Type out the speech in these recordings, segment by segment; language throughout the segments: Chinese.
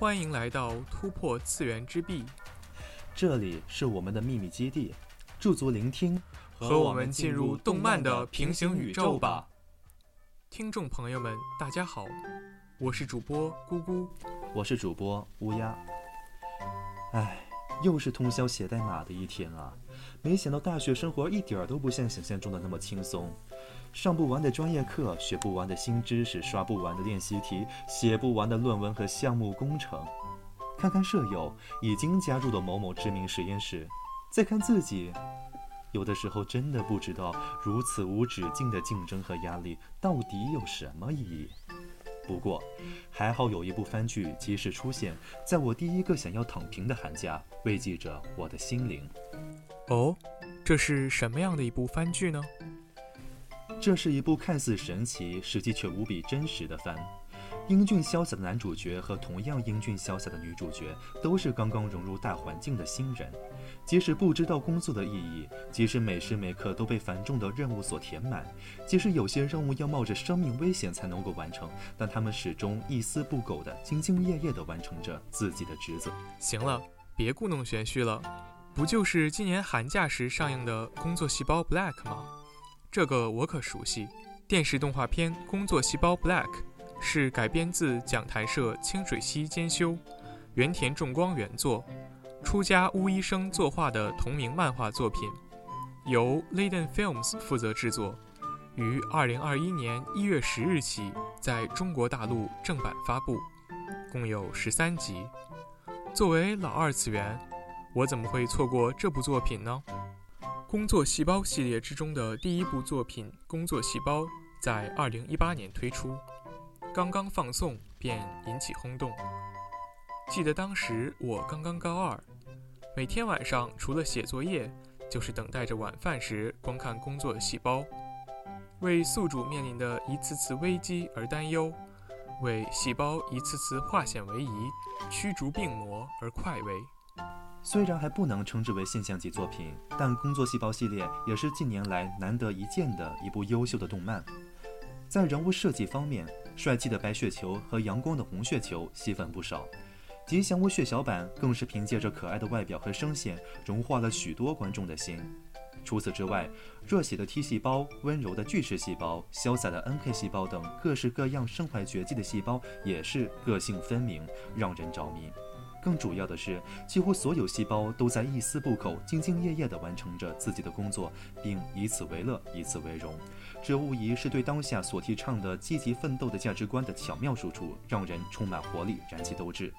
欢迎来到突破次元之壁，这里是我们的秘密基地，驻足聆听，和我们进入动漫的平行宇宙吧。听众朋友们，大家好，我是主播咕咕，我是主播乌鸦。唉，又是通宵写代码的一天啊！没想到大学生活一点儿都不像想象中的那么轻松。上不完的专业课，学不完的新知识，刷不完的练习题，写不完的论文和项目工程。看看舍友已经加入了某某知名实验室，再看自己，有的时候真的不知道如此无止境的竞争和压力到底有什么意义。不过，还好有一部番剧及时出现在我第一个想要躺平的寒假，慰藉着我的心灵。哦，这是什么样的一部番剧呢？这是一部看似神奇，实际却无比真实的番。英俊潇洒的男主角和同样英俊潇洒的女主角，都是刚刚融入大环境的新人。即使不知道工作的意义，即使每时每刻都被繁重的任务所填满，即使有些任务要冒着生命危险才能够完成，但他们始终一丝不苟地兢兢业业地完成着自己的职责。行了，别故弄玄虚了，不就是今年寒假时上映的《工作细胞 Black》吗？这个我可熟悉，电视动画片《工作细胞 Black》是改编自讲谈社清水溪兼修、原田重光原作、出家巫医生作画的同名漫画作品，由 Laden Films 负责制作，于二零二一年一月十日起在中国大陆正版发布，共有十三集。作为老二次元，我怎么会错过这部作品呢？工作细胞系列之中的第一部作品《工作细胞》在二零一八年推出，刚刚放送便引起轰动。记得当时我刚刚高二，每天晚上除了写作业，就是等待着晚饭时观看《工作细胞》，为宿主面临的一次次危机而担忧，为细胞一次次化险为夷、驱逐病魔而快慰。虽然还不能称之为现象级作品，但《工作细胞》系列也是近年来难得一见的一部优秀的动漫。在人物设计方面，帅气的白血球和阳光的红血球吸粉不少，吉祥物血小板更是凭借着可爱的外表和声线，融化了许多观众的心。除此之外，热血的 T 细胞、温柔的巨噬细胞、潇洒的 NK 细胞等各式各样身怀绝技的细胞，也是个性分明，让人着迷。更主要的是，几乎所有细胞都在一丝不苟、兢兢业业地完成着自己的工作，并以此为乐，以此为荣。这无疑是对当下所提倡的积极奋斗的价值观的巧妙输出，让人充满活力，燃起斗志。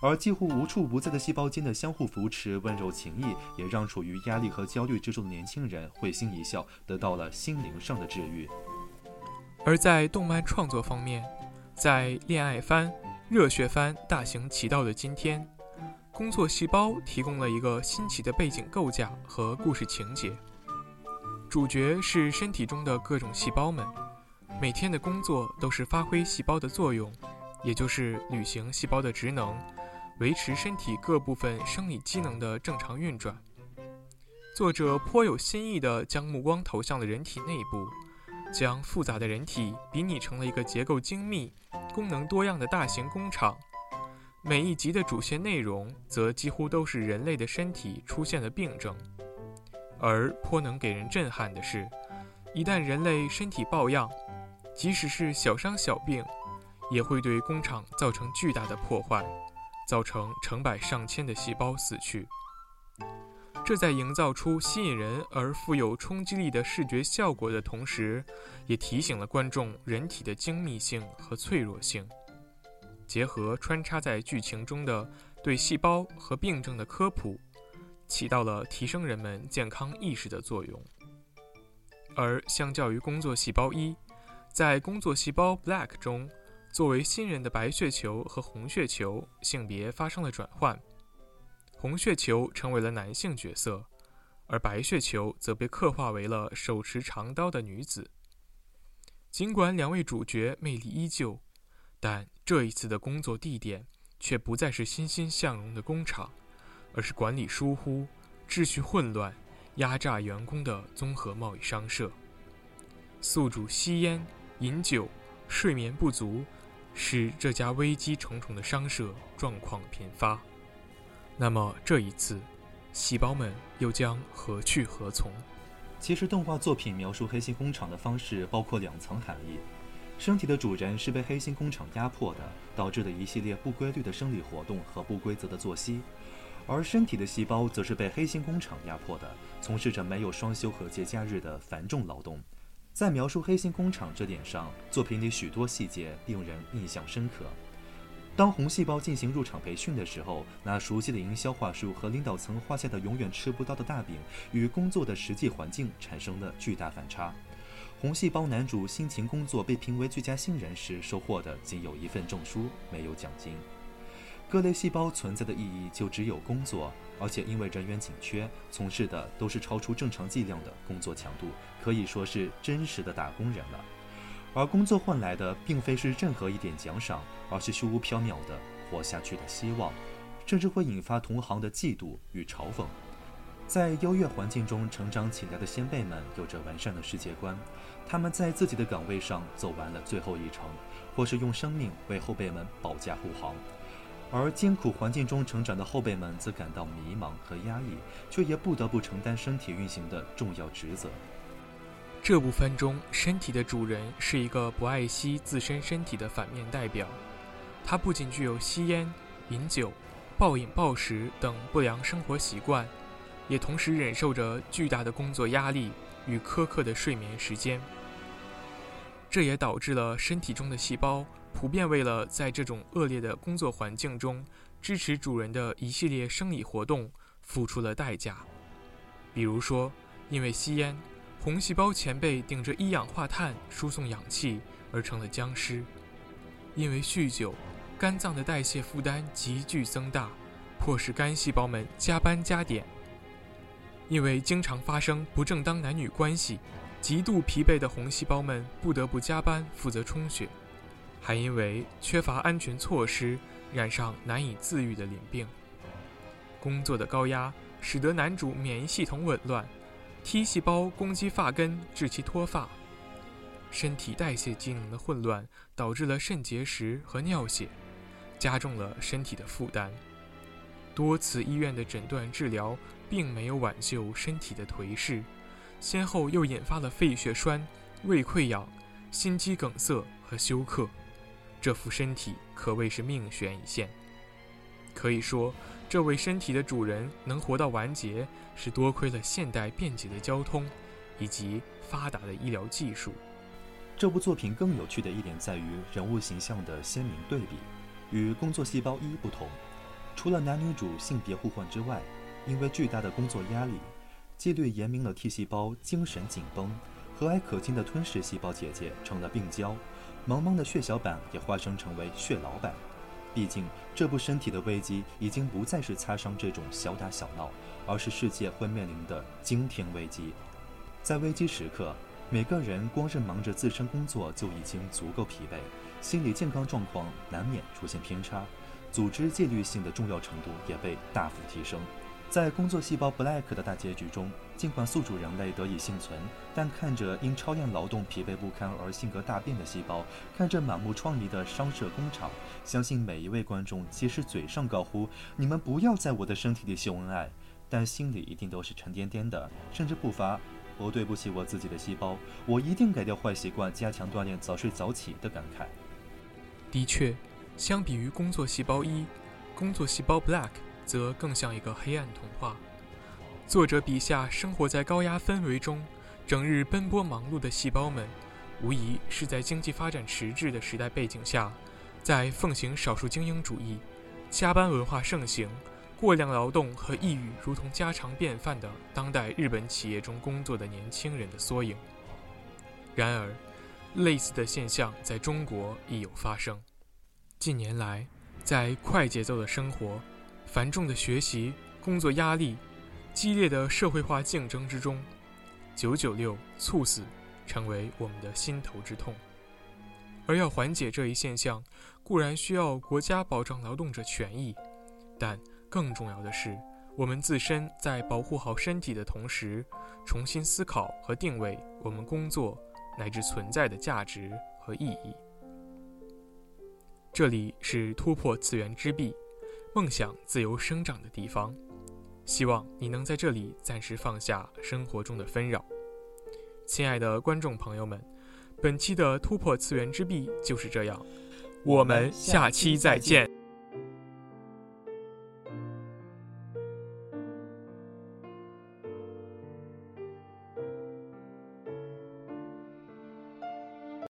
而几乎无处不在的细胞间的相互扶持、温柔情谊，也让处于压力和焦虑之中的年轻人会心一笑，得到了心灵上的治愈。而在动漫创作方面，在恋爱番。热血番大行其道的今天，工作细胞提供了一个新奇的背景构架和故事情节。主角是身体中的各种细胞们，每天的工作都是发挥细胞的作用，也就是履行细胞的职能，维持身体各部分生理机能的正常运转。作者颇有新意地将目光投向了人体内部，将复杂的人体比拟成了一个结构精密。功能多样的大型工厂，每一集的主线内容则几乎都是人类的身体出现了病症。而颇能给人震撼的是，一旦人类身体抱恙，即使是小伤小病，也会对工厂造成巨大的破坏，造成成百上千的细胞死去。这在营造出吸引人而富有冲击力的视觉效果的同时，也提醒了观众人体的精密性和脆弱性。结合穿插在剧情中的对细胞和病症的科普，起到了提升人们健康意识的作用。而相较于工作细胞一，在工作细胞 Black 中，作为新人的白血球和红血球性别发生了转换。红血球成为了男性角色，而白血球则被刻画为了手持长刀的女子。尽管两位主角魅力依旧，但这一次的工作地点却不再是欣欣向荣的工厂，而是管理疏忽、秩序混乱、压榨员工的综合贸易商社。宿主吸烟、饮酒、睡眠不足，使这家危机重重的商社状况频发。那么这一次，细胞们又将何去何从？其实，动画作品描述黑心工厂的方式包括两层含义：身体的主人是被黑心工厂压迫的，导致的一系列不规律的生理活动和不规则的作息；而身体的细胞则是被黑心工厂压迫的，从事着没有双休和节假日的繁重劳动。在描述黑心工厂这点上，作品里许多细节令人印象深刻。当红细胞进行入场培训的时候，那熟悉的营销话术和领导层画下的永远吃不到的大饼，与工作的实际环境产生了巨大反差。红细胞男主辛勤工作被评为最佳新人时，收获的仅有一份证书，没有奖金。各类细胞存在的意义就只有工作，而且因为人员紧缺，从事的都是超出正常剂量的工作强度，可以说是真实的打工人了。而工作换来的并非是任何一点奖赏，而是虚无缥缈的活下去的希望，甚至会引发同行的嫉妒与嘲讽。在优越环境中成长起来的先辈们有着完善的世界观，他们在自己的岗位上走完了最后一程，或是用生命为后辈们保驾护航。而艰苦环境中成长的后辈们则感到迷茫和压抑，却也不得不承担身体运行的重要职责。这部番中，身体的主人是一个不爱惜自身身体的反面代表。他不仅具有吸烟、饮酒、暴饮暴食等不良生活习惯，也同时忍受着巨大的工作压力与苛刻的睡眠时间。这也导致了身体中的细胞。普遍为了在这种恶劣的工作环境中支持主人的一系列生理活动，付出了代价。比如说，因为吸烟，红细胞前辈顶着一氧化碳输送氧气而成了僵尸；因为酗酒，肝脏的代谢负担急剧增大，迫使肝细胞们加班加点；因为经常发生不正当男女关系，极度疲惫的红细胞们不得不加班负责充血。还因为缺乏安全措施，染上难以自愈的淋病。工作的高压使得男主免疫系统紊乱，T 细胞攻击发根，致其脱发；身体代谢机能的混乱导致了肾结石和尿血，加重了身体的负担。多次医院的诊断治疗并没有挽救身体的颓势，先后又引发了肺血栓、胃溃疡、心肌梗塞和休克。这副身体可谓是命悬一线。可以说，这位身体的主人能活到完结，是多亏了现代便捷的交通，以及发达的医疗技术。这部作品更有趣的一点在于人物形象的鲜明对比。与《工作细胞一》不同，除了男女主性别互换之外，因为巨大的工作压力，纪律严明的 T 细胞精神紧绷，和蔼可亲的吞噬细胞姐姐成了病娇。萌萌的血小板也化身成为血老板，毕竟这部身体的危机已经不再是擦伤这种小打小闹，而是世界会面临的惊天危机。在危机时刻，每个人光是忙着自身工作就已经足够疲惫，心理健康状况难免出现偏差，组织纪律性的重要程度也被大幅提升。在工作细胞 Black 的大结局中，尽管宿主人类得以幸存，但看着因超量劳动疲惫不堪而性格大变的细胞，看着满目疮痍的商社工厂，相信每一位观众即使嘴上高呼“你们不要在我的身体里秀恩爱”，但心里一定都是沉甸甸的，甚至不乏“我对不起我自己的细胞，我一定改掉坏习惯，加强锻炼，早睡早起”的感慨。的确，相比于工作细胞一，工作细胞 Black。则更像一个黑暗童话。作者笔下生活在高压氛围中、整日奔波忙碌的细胞们，无疑是在经济发展迟滞的时代背景下，在奉行少数精英主义、加班文化盛行、过量劳动和抑郁如同家常便饭的当代日本企业中工作的年轻人的缩影。然而，类似的现象在中国亦有发生。近年来，在快节奏的生活。繁重的学习、工作压力、激烈的社会化竞争之中，九九六猝死成为我们的心头之痛。而要缓解这一现象，固然需要国家保障劳动者权益，但更重要的是，我们自身在保护好身体的同时，重新思考和定位我们工作乃至存在的价值和意义。这里是突破次元之壁，梦想自由生长的地方。希望你能在这里暂时放下生活中的纷扰。亲爱的观众朋友们，本期的突破次元之壁就是这样，我们下期再见。